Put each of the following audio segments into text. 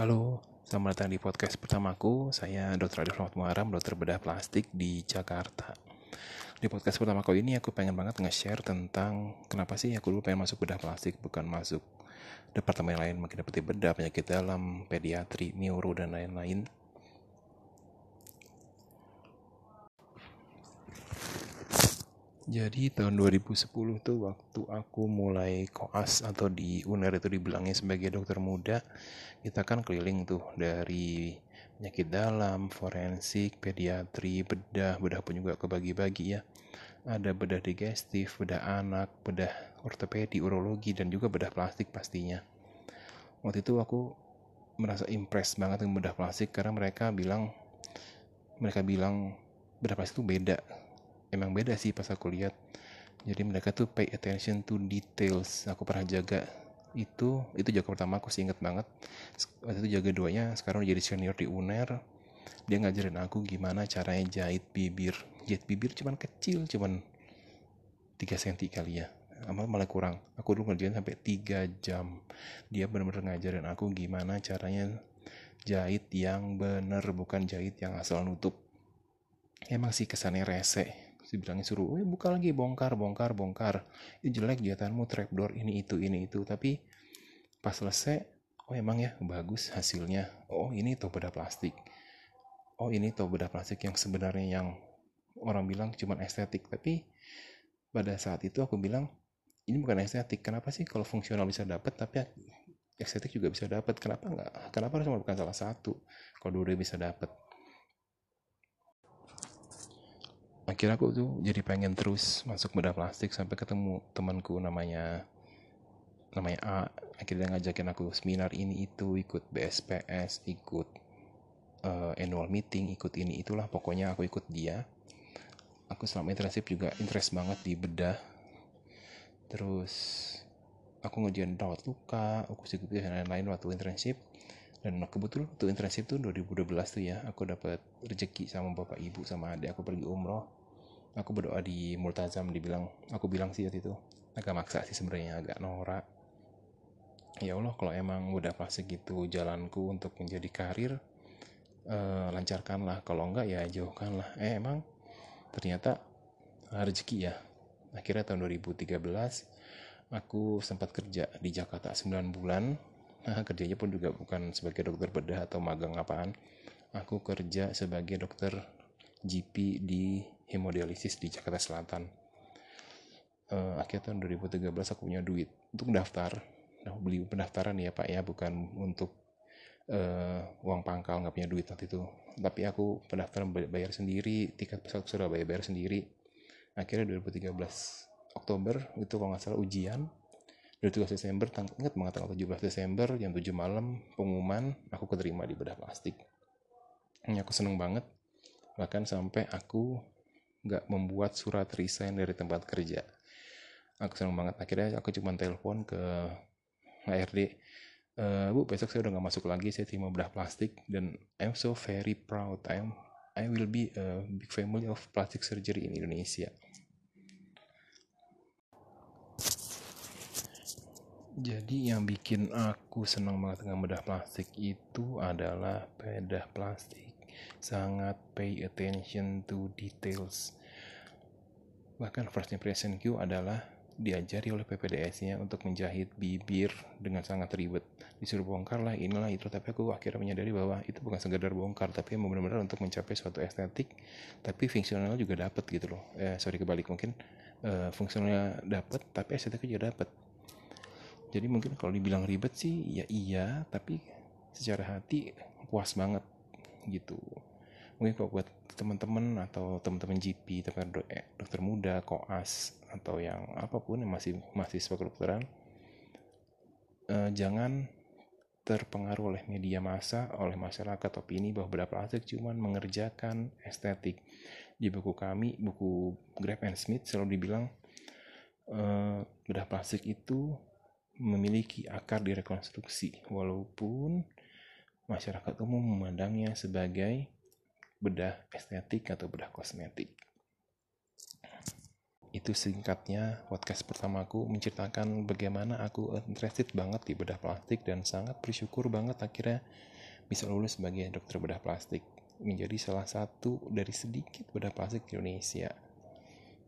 Halo, selamat datang di podcast pertamaku. Saya Dr. Adil Rahmat Muharam, dokter bedah plastik di Jakarta. Di podcast pertama kali ini aku pengen banget nge-share tentang kenapa sih aku dulu pengen masuk bedah plastik, bukan masuk departemen lain, mungkin seperti bedah, penyakit dalam, pediatri, neuro, dan lain-lain. Jadi tahun 2010 tuh waktu aku mulai koas atau di UNER itu dibilangnya sebagai dokter muda, kita kan keliling tuh dari penyakit dalam, forensik, pediatri, bedah, bedah pun juga kebagi-bagi ya. Ada bedah digestif, bedah anak, bedah ortopedi, urologi, dan juga bedah plastik pastinya. Waktu itu aku merasa impress banget dengan bedah plastik karena mereka bilang mereka bilang bedah plastik itu beda emang beda sih pas aku lihat. Jadi mereka tuh pay attention to details. Aku pernah jaga itu itu jaga pertama aku sih inget banget. Waktu itu jaga duanya sekarang jadi senior di UNER. Dia ngajarin aku gimana caranya jahit bibir. Jahit bibir cuman kecil cuman 3 cm kali ya. Amal malah kurang. Aku dulu ngerjain sampai 3 jam. Dia benar-benar ngajarin aku gimana caranya jahit yang bener bukan jahit yang asal nutup. Emang sih kesannya rese dibilangnya suruh eh, buka lagi bongkar bongkar bongkar. Ini jelek jahitanmu trapdoor ini itu ini itu. Tapi pas selesai oh emang ya bagus hasilnya. Oh ini toh bedah plastik. Oh ini toh bedah plastik yang sebenarnya yang orang bilang cuma estetik. Tapi pada saat itu aku bilang ini bukan estetik. Kenapa sih kalau fungsional bisa dapat tapi estetik juga bisa dapat kenapa enggak kenapa harus bukan salah satu kalau dua bisa dapat akhirnya aku tuh jadi pengen terus masuk bedah plastik sampai ketemu temanku namanya namanya A. Akhirnya ngajakin aku seminar ini itu ikut BSPS ikut uh, annual meeting ikut ini itulah. Pokoknya aku ikut dia. Aku selama internship juga interest banget di bedah. Terus aku ngejalan rawat luka aku ikut dan lain-lain waktu internship. Dan kebetulan waktu internship tuh 2012 tuh ya aku dapat rezeki sama bapak ibu sama adik aku pergi umroh aku berdoa di multazam dibilang aku bilang sih waktu itu agak maksa sih sebenarnya agak norak. Ya Allah kalau emang udah pasti gitu jalanku untuk menjadi karir eh, lancarkanlah. Kalau enggak ya jauhkanlah. Eh emang ternyata rezeki ya. Akhirnya tahun 2013 aku sempat kerja di Jakarta 9 bulan. Nah kerjanya pun juga bukan sebagai dokter bedah atau magang apaan. Aku kerja sebagai dokter GP di hemodialisis di Jakarta Selatan. Uh, akhir tahun 2013 aku punya duit untuk daftar. Nah, beli pendaftaran ya Pak ya, bukan untuk uh, uang pangkal nggak punya duit waktu itu. Tapi aku pendaftaran bayar sendiri, tiket pesawat Surabaya bayar sendiri. Akhirnya 2013 Oktober itu kalau nggak salah ujian 17 Desember, ingat banget tanggal 17 Desember jam 7 malam pengumuman aku keterima di bedah plastik. Ini aku seneng banget bahkan sampai aku nggak membuat surat resign dari tempat kerja. Aku senang banget. Akhirnya aku cuma telepon ke HRD e, eh, bu besok saya udah nggak masuk lagi saya terima bedah plastik dan I'm so very proud. I'm I will be a big family of plastic surgery in Indonesia. Jadi yang bikin aku senang banget dengan bedah plastik itu adalah bedah plastik sangat pay attention to details. Bahkan first impression Q adalah diajari oleh PPDS-nya untuk menjahit bibir dengan sangat ribet. Disuruh bongkar lah, inilah itu. Tapi aku akhirnya menyadari bahwa itu bukan sekedar bongkar, tapi benar-benar untuk mencapai suatu estetik, tapi fungsional juga dapat gitu loh. Eh, sorry kebalik mungkin uh, fungsionalnya dapat, tapi estetiknya juga dapat. Jadi mungkin kalau dibilang ribet sih, ya iya, tapi secara hati puas banget gitu. Mungkin kalau buat teman-teman atau teman-teman GP teman eh, dokter muda koas atau yang apa pun yang masih mahasiswa kedokteran eh, jangan terpengaruh oleh media massa oleh masyarakat opini bahwa beberapa plastik cuma mengerjakan estetik. Di buku kami buku Grab and Smith selalu dibilang eh, bedah plastik itu memiliki akar di rekonstruksi. Walaupun masyarakat umum memandangnya sebagai bedah estetik atau bedah kosmetik. itu singkatnya podcast pertamaku menceritakan bagaimana aku interested banget di bedah plastik dan sangat bersyukur banget akhirnya bisa lulus sebagai dokter bedah plastik menjadi salah satu dari sedikit bedah plastik di Indonesia.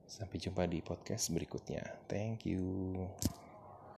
Sampai jumpa di podcast berikutnya. Thank you.